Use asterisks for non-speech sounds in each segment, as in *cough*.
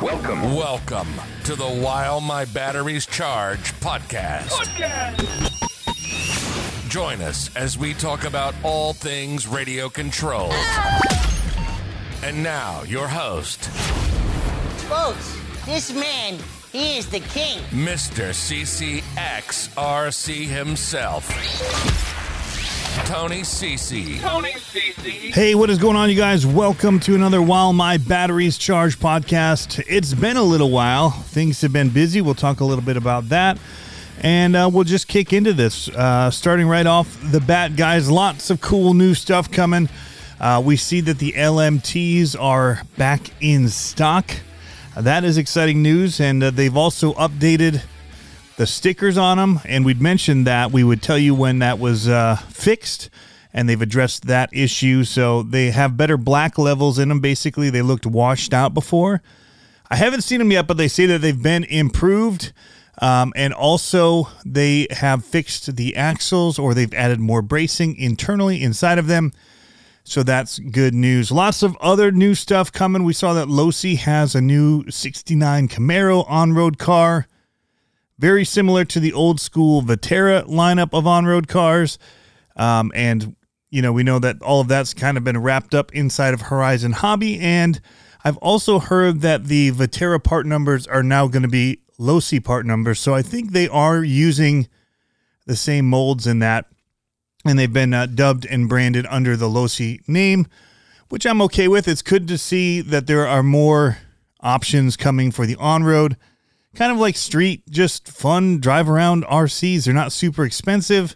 Welcome. Welcome to the While My Batteries Charge podcast. Join us as we talk about all things radio controls. And now, your host, Folks, this man, he is the king. Mr. CCXRC himself, Tony CC. Hey, what is going on, you guys? Welcome to another While My Batteries Charge podcast. It's been a little while. Things have been busy. We'll talk a little bit about that. And uh, we'll just kick into this. Uh, starting right off the bat, guys, lots of cool new stuff coming. Uh, we see that the LMTs are back in stock. Uh, that is exciting news. And uh, they've also updated the stickers on them. And we'd mentioned that we would tell you when that was uh, fixed, and they've addressed that issue. So they have better black levels in them. Basically, they looked washed out before. I haven't seen them yet, but they say that they've been improved. Um, and also, they have fixed the axles or they've added more bracing internally inside of them. So that's good news. Lots of other new stuff coming. We saw that Losi has a new 69 Camaro on road car very similar to the old school Vaterra lineup of on road cars. Um, and, you know, we know that all of that's kind of been wrapped up inside of Horizon Hobby. And I've also heard that the Vaterra part numbers are now going to be Losi part numbers. So I think they are using the same molds in that. And they've been uh, dubbed and branded under the Losi name, which I'm okay with. It's good to see that there are more options coming for the on road kind of like street, just fun drive around RCs. They're not super expensive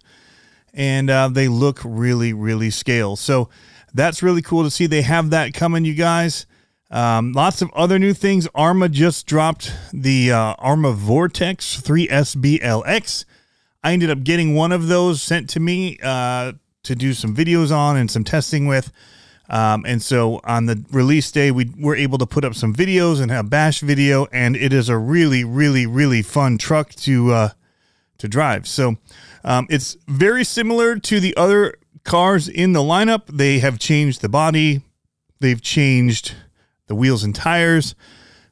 and uh, they look really, really scale. So that's really cool to see. They have that coming, you guys. Um, lots of other new things. Arrma just dropped the uh, Arrma Vortex 3SBLX. I ended up getting one of those sent to me uh, to do some videos on and some testing with. Um, and so on the release day, we were able to put up some videos and a bash video, and it is a really, really, really fun truck to uh, to drive. So um, it's very similar to the other cars in the lineup. They have changed the body, they've changed the wheels and tires,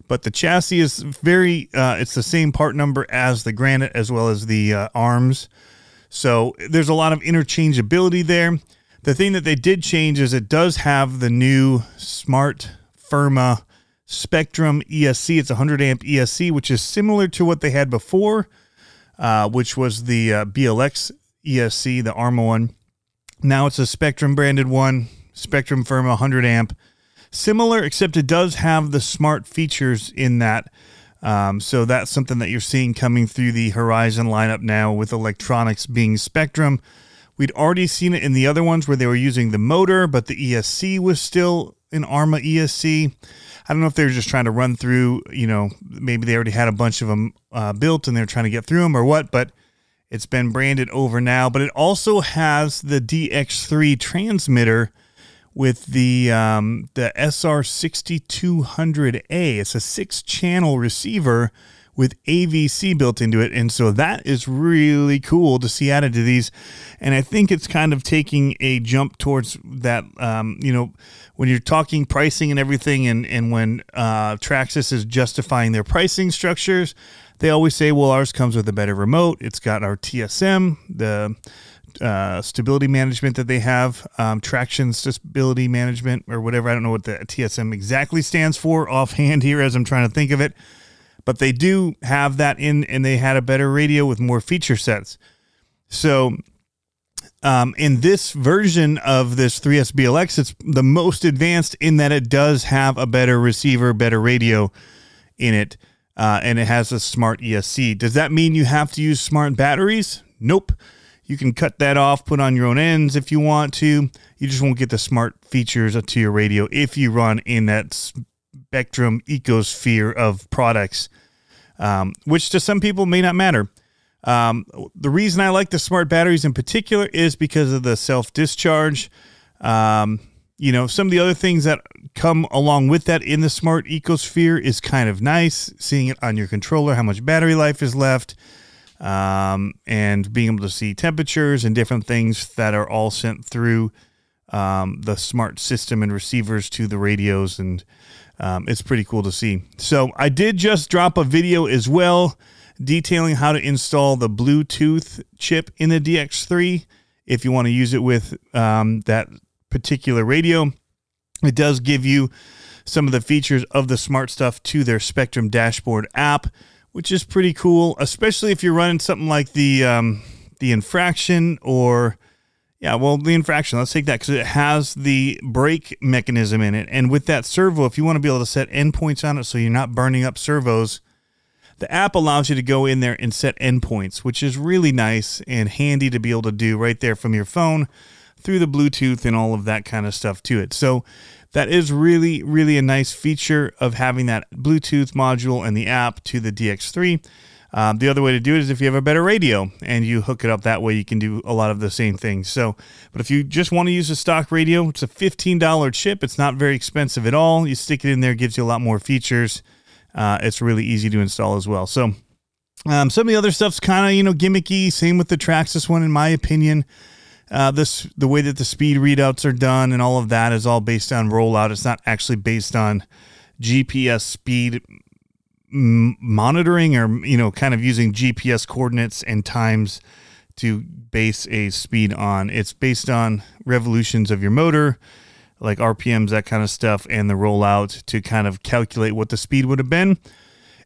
but the chassis is very. Uh, it's the same part number as the Granite as well as the uh, arms. So there's a lot of interchangeability there. The thing that they did change is it does have the new smart Firma Spektrum ESC. It's a 100 amp ESC, which is similar to what they had before, uh, which was the uh, BLX ESC, the Arrma one. Now it's a Spektrum branded one, Spektrum Firma 100 amp. Similar, except it does have the smart features in that. Um, so that's something that you're seeing coming through the Horizon lineup now with electronics being Spektrum. We'd already seen it in the other ones where they were using the motor, but the ESC was still an Arrma ESC. I don't know if they were just trying to run through, you know, maybe they already had a bunch of them uh, built and they're trying to get through them or what, but it's been branded over now. But it also has the DX3 transmitter with the um, the SR6200A. It's a six channel receiver with AVC built into it. And so that is really cool to see added to these. And I think it's kind of taking a jump towards that, um, you know, when you're talking pricing and everything, and, and when uh, Traxxas is justifying their pricing structures, they always say, well, ours comes with a better remote. It's got our TSM, the uh, stability management that they have, um, traction stability management, or whatever. I don't know what the TSM exactly stands for offhand here as I'm trying to think of it but they do have that in and they had a better radio with more feature sets. So um, in this version of this 3sblx it's the most advanced in that it does have a better receiver better radio in it uh, and it has a smart esc does that mean you have to use smart batteries? Nope. You can cut that off put on your own ends if you want to. You just won't get the smart features to your radio if you run in that spectrum ecosphere of products, um, which to some people may not matter. Um, the reason I like the smart batteries in particular is because of the self discharge. Um, you know, some of the other things that come along with that in the smart ecosphere is kind of nice. Seeing it on your controller, how much battery life is left, um, and being able to see temperatures and different things that are all sent through um, the smart system and receivers to the radios, and um, it's pretty cool to see. So I did just drop a video as well detailing how to install the Bluetooth chip in the DX3 if you want to use it with um, that particular radio. It does give you some of the features of the smart stuff to their Spektrum dashboard app, which is pretty cool, especially if you're running something like the um, the infraction or yeah, well, the infraction. Let's take that because it has the brake mechanism in it, and with that servo, if you want to be able to set endpoints on it, so you're not burning up servos. The app allows you to go in there and set endpoints, which is really nice and handy to be able to do right there from your phone through the Bluetooth and all of that kind of stuff to it. So that is really, really a nice feature of having that Bluetooth module and the app to the DX3. Um, the other way to do it is if you have a better radio and you hook it up that way, you can do a lot of the same things. So, but if you just want to use a stock radio, it's a $15 chip. It's not very expensive at all. You stick it in there, gives you a lot more features. Uh, it's really easy to install as well. So, um, some of the other stuff's kind of you know gimmicky. Same with the Traxxas one, in my opinion. Uh, this the way that the speed readouts are done and all of that is all based on rollout. It's not actually based on GPS speed monitoring or you know kind of using GPS coordinates and times to base a speed on. It's based on revolutions of your motor, like RPMs, that kind of stuff, and the rollout to kind of calculate what the speed would have been.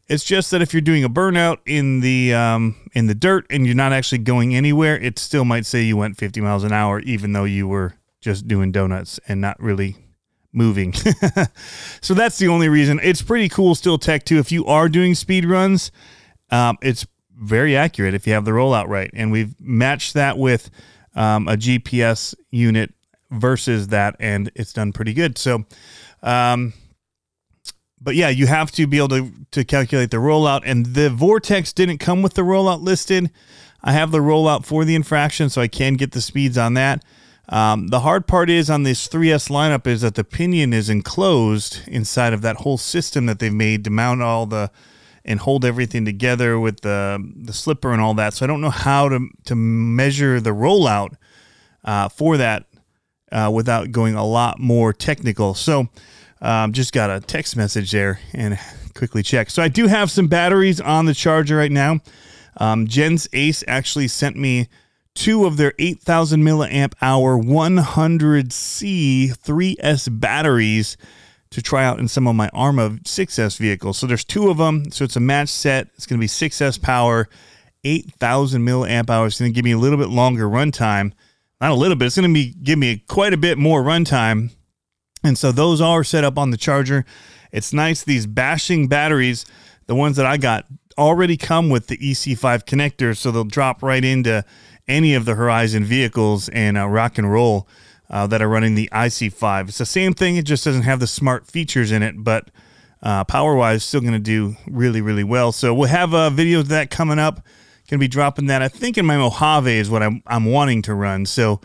It's just that if you're doing a burnout in the um, in the dirt and you're not actually going anywhere, it still might say you went 50 miles an hour, even though you were just doing donuts and not really moving. *laughs* so that's the only reason. It's pretty cool still tech too. If you are doing speed runs, um, it's very accurate if you have the rollout right, and we've matched that with um, a GPS unit versus that, and it's done pretty good. So. Um, but yeah, you have to be able to, to calculate the rollout. And the Vortex didn't come with the rollout listed. I have the rollout for the infraction, so I can get the speeds on that. Um, the hard part is on this 3S lineup is that the pinion is enclosed inside of that whole system that they've made to mount all the and hold everything together with the the slipper and all that. So I don't know how to to measure the rollout uh, for that uh, without going a lot more technical. So um, just got a text message there and quickly check. So I do have some batteries on the charger right now. Um, Gens Ace actually sent me two of their 8,000 milliamp hour 100C 3S batteries to try out in some of my Arrma 6S vehicles. So there's two of them. So it's a match set. It's going to be 6S power, 8,000 milliamp hours. It's going to give me a little bit longer runtime. Not a little bit. It's going to be give me quite a bit more runtime and so those are set up on the charger. It's nice. These bashing batteries, the ones that I got, already come with the EC5 connector, so they'll drop right into any of the Horizon vehicles and uh, rock and roll uh, that are running the EC5. It's the same thing. It just doesn't have the smart features in it, but uh, power wise, still going to do really, really well. So we'll have a uh, video of that coming up. Going to be dropping that. I think in my Mojave is what I'm, I'm wanting to run. So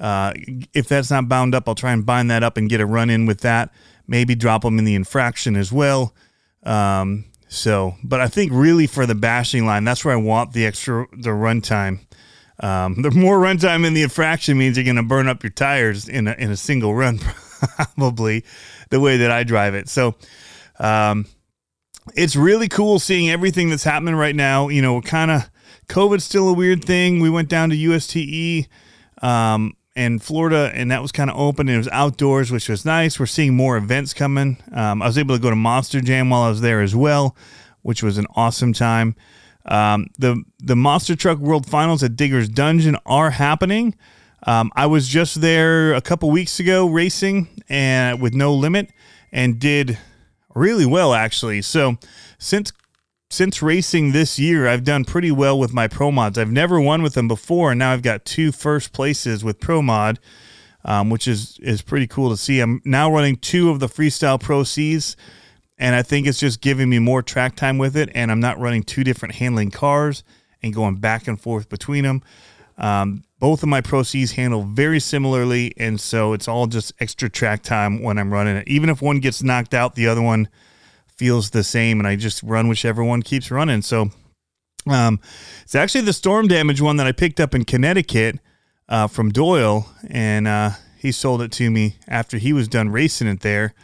uh, if that's not bound up, I'll try and bind that up and get a run in with that. Maybe drop them in the infraction as well. Um, so, but I think really for the bashing line, that's where I want the extra the runtime. Um, the more runtime in the infraction means you're going to burn up your tires in a, in a single run, *laughs* probably the way that I drive it. So, um, it's really cool seeing everything that's happening right now. You know, kind of COVID's still a weird thing. We went down to USTE. Um, in Florida, and that was kind of open. And it was outdoors, which was nice. We're seeing more events coming. Um, I was able to go to Monster Jam while I was there as well, which was an awesome time. Um, the the Monster Truck World Finals at Digger's Dungeon are happening. Um, I was just there a couple weeks ago racing and with no limit and did really well actually. So since since racing this year, I've done pretty well with my pro mods. I've never won with them before, and now I've got two first places with pro mod, um, which is is pretty cool to see. I'm now running two of the freestyle pro Cs, and I think it's just giving me more track time with it. And I'm not running two different handling cars and going back and forth between them. Um, both of my pro Cs handle very similarly, and so it's all just extra track time when I'm running it. Even if one gets knocked out, the other one feels the same, and I just run whichever one keeps running. So um, it's actually the storm damage one that I picked up in Connecticut uh, from Doyle, and uh, he sold it to me after he was done racing it there,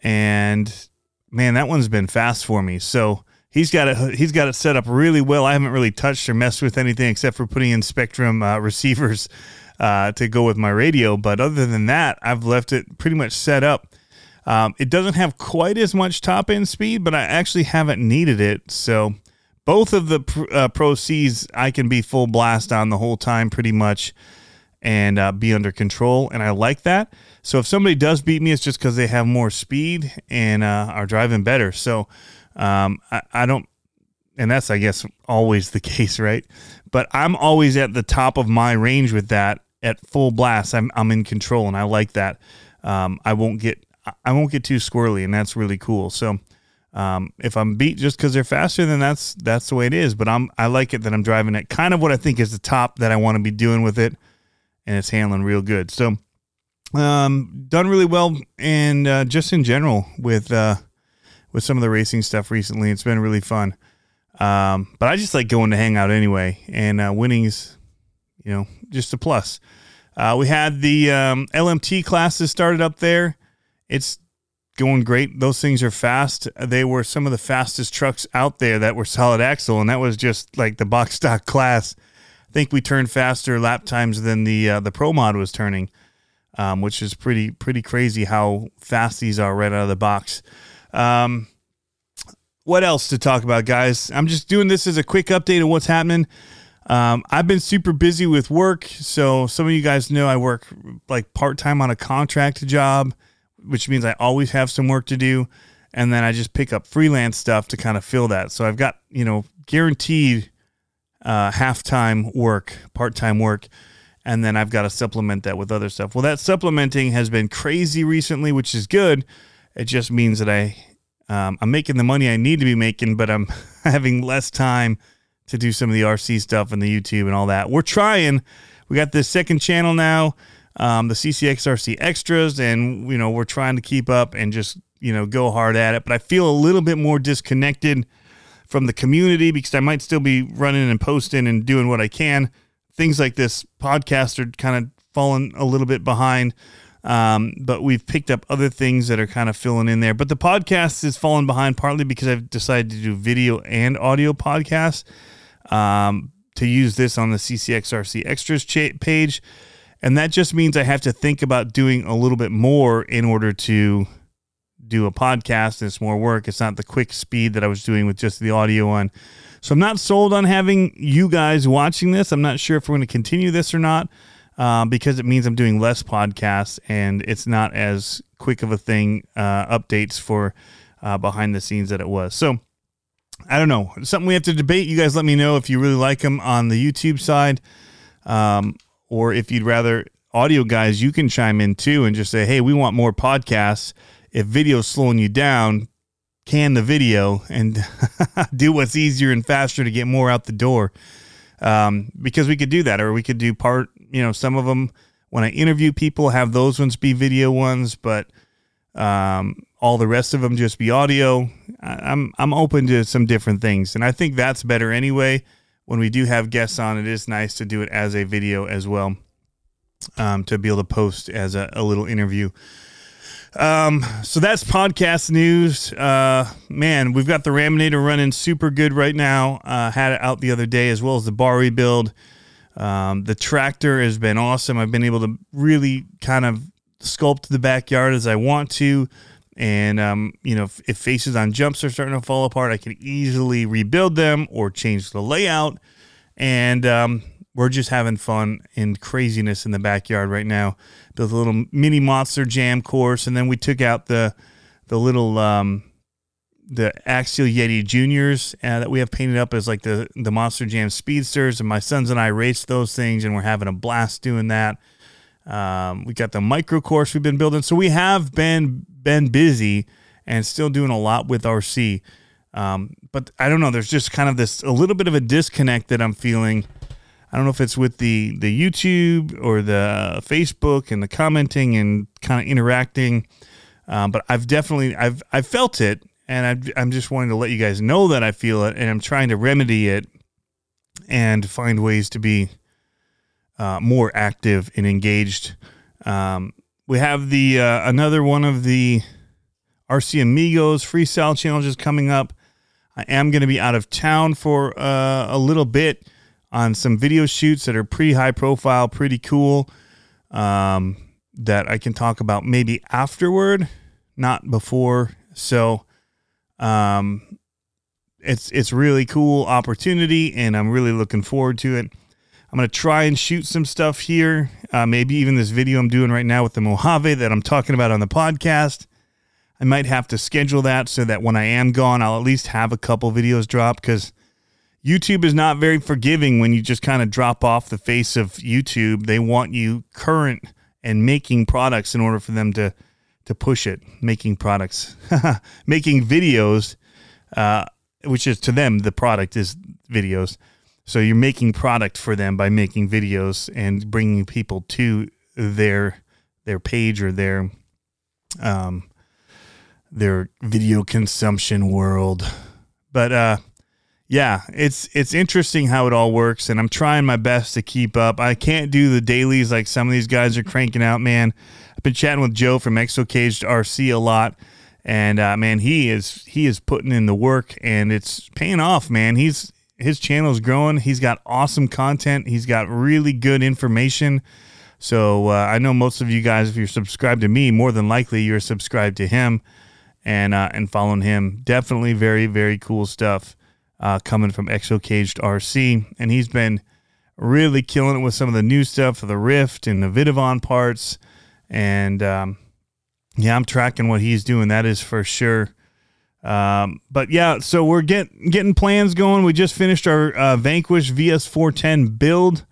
and man, that one's been fast for me. So he's got it. He's got it set up really well. I haven't really touched or messed with anything except for putting in Spektrum uh, receivers uh, to go with my radio. But other than that, I've left it pretty much set up. Um, it doesn't have quite as much top end speed, but I actually haven't needed it. So both of the uh, Pro Cs I can be full blast on the whole time pretty much and uh, be under control. And I like that. So if somebody does beat me, it's just because they have more speed and uh, are driving better. So um, I, I don't, and that's, I guess, always the *laughs* case, right? But I'm always at the top of my range with that at full blast. I'm, I'm in control and I like that. Um, I won't get, I won't get too squirrely and that's really cool. So, um, if I'm beat just because they're faster, then that's that's the way it is. But I'm I like it that I'm driving at kind of what I think is the top that I want to be doing with it, and it's handling real good. So, um, done really well, and uh, just in general with uh, with some of the racing stuff recently, it's been really fun. Um, but I just like going to hang out anyway, and uh, winning's, you know, just a plus. Uh, we had the um, LMT classes started up there. It's going great. Those things are fast. They were some of the fastest trucks out there that were solid axle, and that was just like the box *laughs* stock class. I think we turned faster lap times than the uh, the Pro Mod was turning, um, which is pretty pretty crazy how fast these are right out of the box. Um, what else to talk about, guys? I'm just doing this as a quick update of what's happening. Um, I've been super busy with work, so some of you guys know I work like part time on a contract job which means I always have some work to do. And then I just pick up freelance stuff to kind of fill that. So I've got, you know, guaranteed uh, half time work, part time work. And then I've got to supplement that with other stuff. Well, that supplementing has been crazy recently, which is good. It just means that I, um, I'm making the money I need to be making, but I'm *laughs* having less time to do some of the RC stuff and the YouTube and all that. We're trying. We got this second channel now um, the CCXRC extras, and you know we're trying to keep up and just you know go hard at it. But I feel a little bit more disconnected from the community because I might still be running and posting and doing what I can. Things like this podcast are kind of falling a little bit behind. Um, but we've picked up other things that are kind of filling in there. But the podcast is falling behind partly because I've decided to do video and audio podcasts. Um, to use this on the CCXRC extras cha- page. And that just means I have to think about doing a little bit more in order to do a podcast. It's more work. It's not the quick speed that I was doing with just the audio on. So I'm not sold on having you guys watching this. I'm not sure if we're going to continue this or not uh, because it means I'm doing less podcasts and it's not as quick of a thing, uh, updates for uh, behind the scenes that it was. So I don't know. Something we have to debate. You guys let me know if you really like them on the YouTube side. Um, or if you'd rather audio guys, you can chime in too and just say, hey, we want more podcasts. If video's slowing you down, can the video and *laughs* do what's easier and faster to get more out the door. Um, because we could do that, or we could do part, you know, some of them when I interview people, have those ones be video ones, but um, all the rest of them just be audio. I'm I'm open to some different things, and I think that's better anyway when we do have guests on, it is nice to do it as a video as well, um, to be able to post as a, a little interview. Um, so that's podcast news. Uh, man, we've got the Raminator running super good right now. Uh, had it out the other day as well as the bar rebuild. Um, the tractor has been awesome. I've been able to really kind of sculpt the backyard as I want to. And, um, you know, if, if, faces on jumps are starting to fall apart, I can easily rebuild them or change the layout. And um, we're just having fun and craziness in the backyard right now. Built a little mini monster jam course, and then we took out the the little um, the Axial Yeti Juniors uh, that we have painted up as like the the Monster Jam Speedsters, and my sons and I raced those things, and we're having a blast doing that. Um, we got the micro course we've been building, so we have been been busy and still doing a lot with RC. Um, but I don't know. There's just kind of this a little bit of a disconnect that I'm feeling. I don't know if it's with the the YouTube or the Facebook and the commenting and kind of interacting. Um, but I've definitely I've I've felt it, and i am just wanting to let you guys know that I feel it, and I'm trying to remedy it and find ways to be uh, more active and engaged Um, we have the uh, another one of the RC Amigos freestyle challenges coming up. I am going to be out of town for uh, a little bit on some video shoots that are pretty high profile, pretty cool. Um, that I can talk about maybe afterward, not before. So, um, it's it's really cool opportunity, and I'm really looking forward to it. I'm gonna try and shoot some stuff here, uh, maybe even this video I'm doing right now with the Mojave that I'm talking about on the podcast. I might have to schedule that so that when I am gone, I'll at least have a couple videos drop because YouTube is not very forgiving when you just kind of drop off the face of YouTube. They want you current and making products in order for them to to push it. Making products, *laughs* making videos, uh, which is to them the product is videos. So you're making product for them by making videos and bringing people to their their page or their um their video consumption world. But uh yeah, it's it's interesting how it all works and I'm trying my best to keep up. I can't do the dailies like some of these guys are cranking out, man. I've been chatting with Joe from Exo Caged RC a lot and uh, man, he is he is putting in the work and it's paying off, man. He's his channel is growing. He's got awesome content. He's got really good information. So uh, I know most of you guys, if you're subscribed to me, more than likely you're subscribed to him and uh, and following him. Definitely very very cool stuff uh, coming from Exo Caged RC, and he's been really killing it with some of the new stuff for the Rift and the Vitavon parts. And um, yeah, I'm tracking what he's doing. That is for sure. Um, but yeah, so we're get, getting plans going. We just finished our uh, Vanquish VS410 build.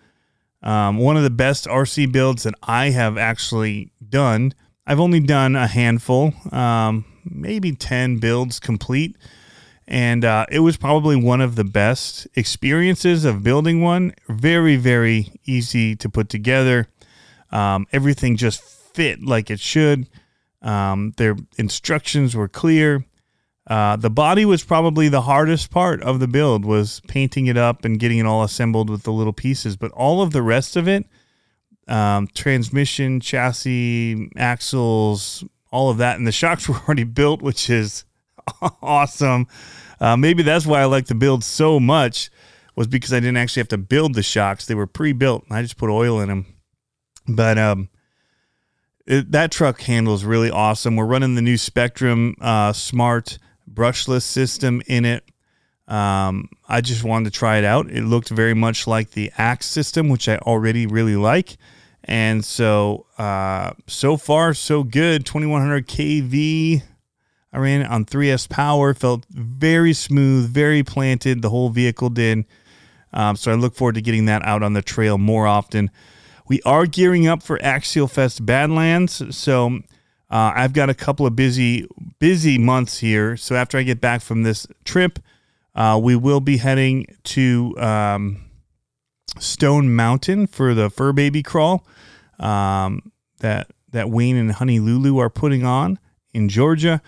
Um, one of the best RC builds that I have actually done. I've only done a handful, um, maybe 10 builds complete. And uh, it was probably one of the best experiences of building one. Very, very easy to put together. Um, everything just fit like it should. Um, their instructions were clear. Uh, the body was probably the hardest part of the build was painting it up and getting it all assembled with the little pieces but all of the rest of it um, transmission chassis axles all of that and the shocks *laughs* were already built which is *laughs* awesome uh, maybe that's why i like the build so much was because i didn't actually have to build the shocks they were pre-built i just put oil in them but um, it, that truck handles really awesome we're running the new spectrum uh, smart brushless system in it. Um, I just wanted to try it out. It looked very much like the Axe system, which I already really like. And so, uh, so far, so good. 2100 kV. I ran it on 3S power. Felt very smooth, very planted. The whole vehicle did. Um, so I look forward to getting that out on the trail more often. We are gearing up for Axial Fest Badlands. So uh, I've got a couple of busy busy months here. So after I get back from this trip, uh, we will be heading to um, Stone Mountain for the Fur Baby Crawl um, that that Wayne and Honey Lulu are putting on in Georgia,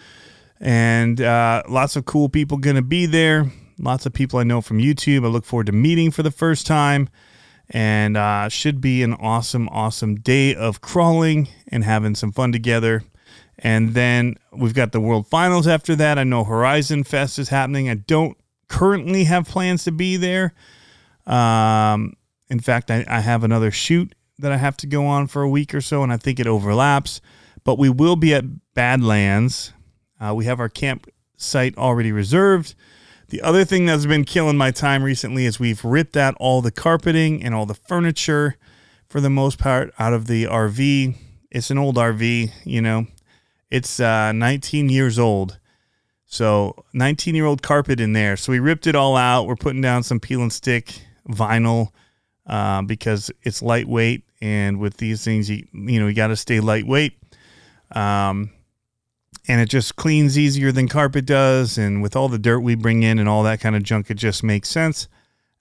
and uh, lots of cool people going to be there. Lots of people I know from YouTube. I look forward to meeting for the first time and uh, should be an awesome, awesome day of crawling and having some fun together. And then we've got the World Finals after that. I know Horizon Fest is happening. I don't currently have plans to be there. Um, in fact, I, I have another shoot that I have to go on for a week or so, and I think it overlaps. But we will be at Badlands. Uh, we have our campsite already reserved. The other thing that's been killing my time recently is we've ripped out all the carpeting and all the furniture for the most part out of the RV. It's an old RV, you know. It's uh, 19 years old. So 19 year old carpet in there. So we ripped it all out. We're putting down some peel and stick vinyl uh, because it's lightweight. And with these things, you, you know, you got to stay lightweight. Um, and it just cleans easier than carpet does. And with all the dirt we bring in and all that kind of junk, it just makes sense.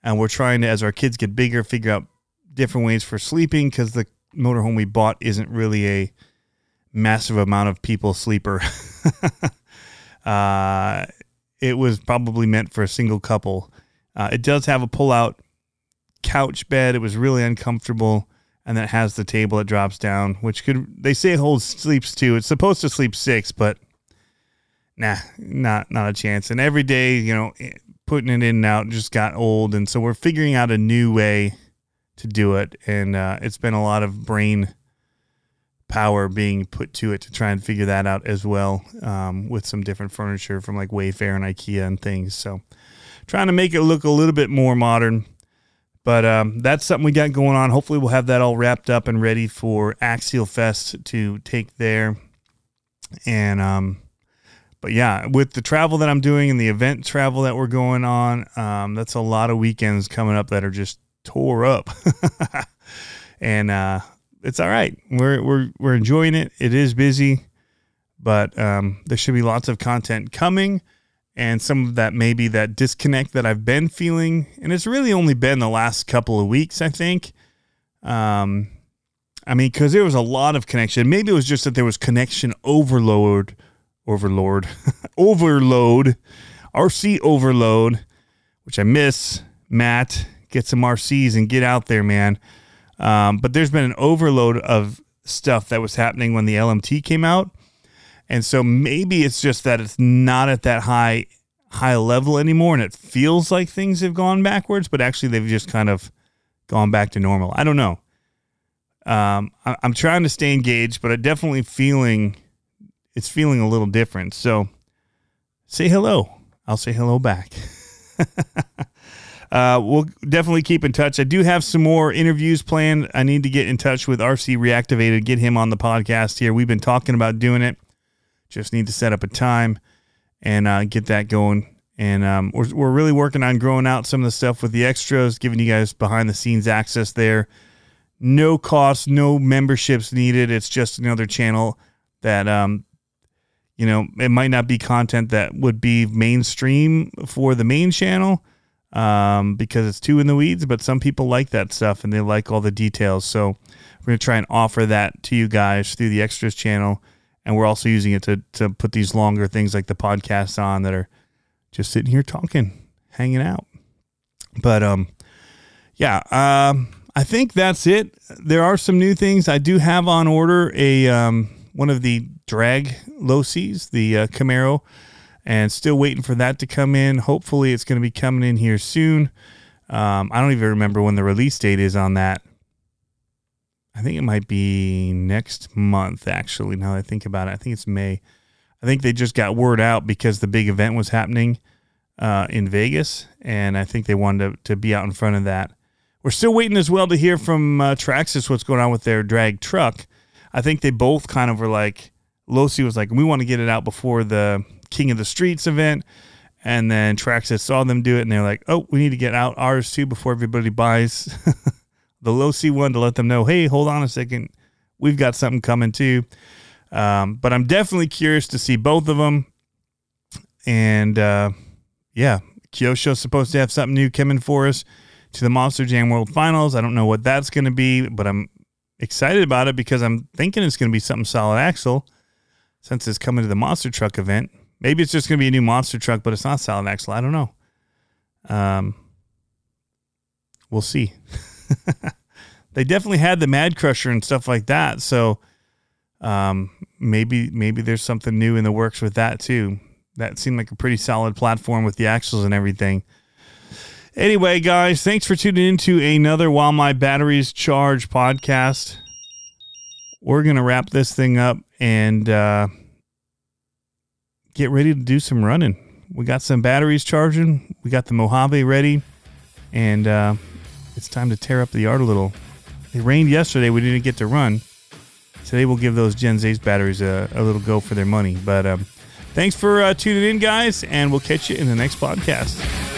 And we're trying to, as our kids get bigger, figure out different ways for sleeping because the motorhome we bought isn't really a massive amount of people sleeper. *laughs* uh, it was probably meant for a single couple. Uh, it does have a pull out couch bed. It was really uncomfortable. And then it has the table that drops down, which could they say it holds sleeps two. It's supposed to sleep six, but nah, not not a chance. And every day, you know, eh, putting it in and out just got old, and so we're figuring out a new way to do it, and uh, it's been a lot of brain power being put to it to try and figure that out as well um, with some different furniture from like Wayfair and IKEA and things. So trying to make it look a little bit more modern. But um, that's something we got going on. Hopefully, we'll have that all wrapped up and ready for Axial Fest to take there. And um, but yeah, with the travel that I'm doing and the event travel that we're going on, um, that's a lot of weekends coming up that are just tore up. *laughs* and uh, it's all right. We're we're we're enjoying it. It is busy, but um, there should be lots of content coming and some of that maybe that disconnect that I've been feeling, and it's really only been the last couple of weeks, I think. Um, I mean, because there was a lot of connection. Maybe it was just that there was connection overload, *laughs* overload, overload, RC overload, which I miss. Matt, get some RCs and get out there, man. Um, but there's been an overload of stuff that was happening when the LMT came out and so maybe it's just that it's not at that high high level anymore and it feels like things have gone backwards, but actually they've just kind of gone back to normal. I don't know. Um, I, I'm trying to stay engaged, but I definitely feeling it's feeling a little different. So say hello. I'll say hello back. *laughs* uh, we'll definitely keep in touch. I do have some more interviews planned. I need to get in touch with RC Reactivated, get him on the podcast here. We've been talking about doing it. Just need to set up a time and uh, get that going. And um, we're, we're really working on growing out some of the stuff with the extras, giving you guys behind the scenes access there. No cost, no memberships needed. It's just another channel that, um, you know, it might not be content that would be mainstream for the main channel um, because it's too in the weeds, but some people like that stuff and they like all the details. So we're going to try and offer that to you guys through the extras channel and we're also using it to to put these longer things like the podcasts on that are just sitting here talking, hanging out. But um, yeah, um, I think that's it. There are some new things I do have on order. A um, one of the drag Losies, the uh, Camaro, and still waiting for that to come in. Hopefully, it's going to be coming in here soon. Um, I don't even remember when the release date is on that. I think it might be next month, actually. Now that I think about it, I think it's May. I think they just got word out because the big event was happening uh, in Vegas, and I think they wanted to, to be out in front of that. We're still waiting as well to hear from uh, Traxxas what's going on with their drag truck. I think they both kind of were like, Losi was like, we want to get it out before the King of the Streets event. And then Traxxas saw them do it, and they're like, oh, we need to get out ours too before everybody buys *laughs* the Losi one to let them know, hey, hold on a second, we've got something coming too. Um, but I'm definitely curious to see both of them. And uh, yeah, Kyosho's supposed to have something new coming for us to the Monster Jam World Finals. I don't know what that's going to be, but I'm excited about it because I'm thinking it's going to be something solid axle since it's coming to the monster truck event. Maybe it's just going to be a new monster truck, but it's not solid axle. I don't know. Um, we'll see. *laughs* *laughs* they definitely had the Mad Crusher and stuff like that. So um, maybe maybe there's something new in the works with that too. That seemed like a pretty solid platform with the axles and everything. Anyway, guys, thanks for tuning into another While My Batteries Charge podcast. We're going to wrap this thing up and uh, get ready to do some running. We got some batteries charging, we got the Mojave ready, and uh, it's time to tear up the yard a little. It rained yesterday. We didn't get to run. Today we'll give those Gens Ace batteries a, a little go for their money. But um, thanks for uh, tuning in, guys, and we'll catch you in the next podcast.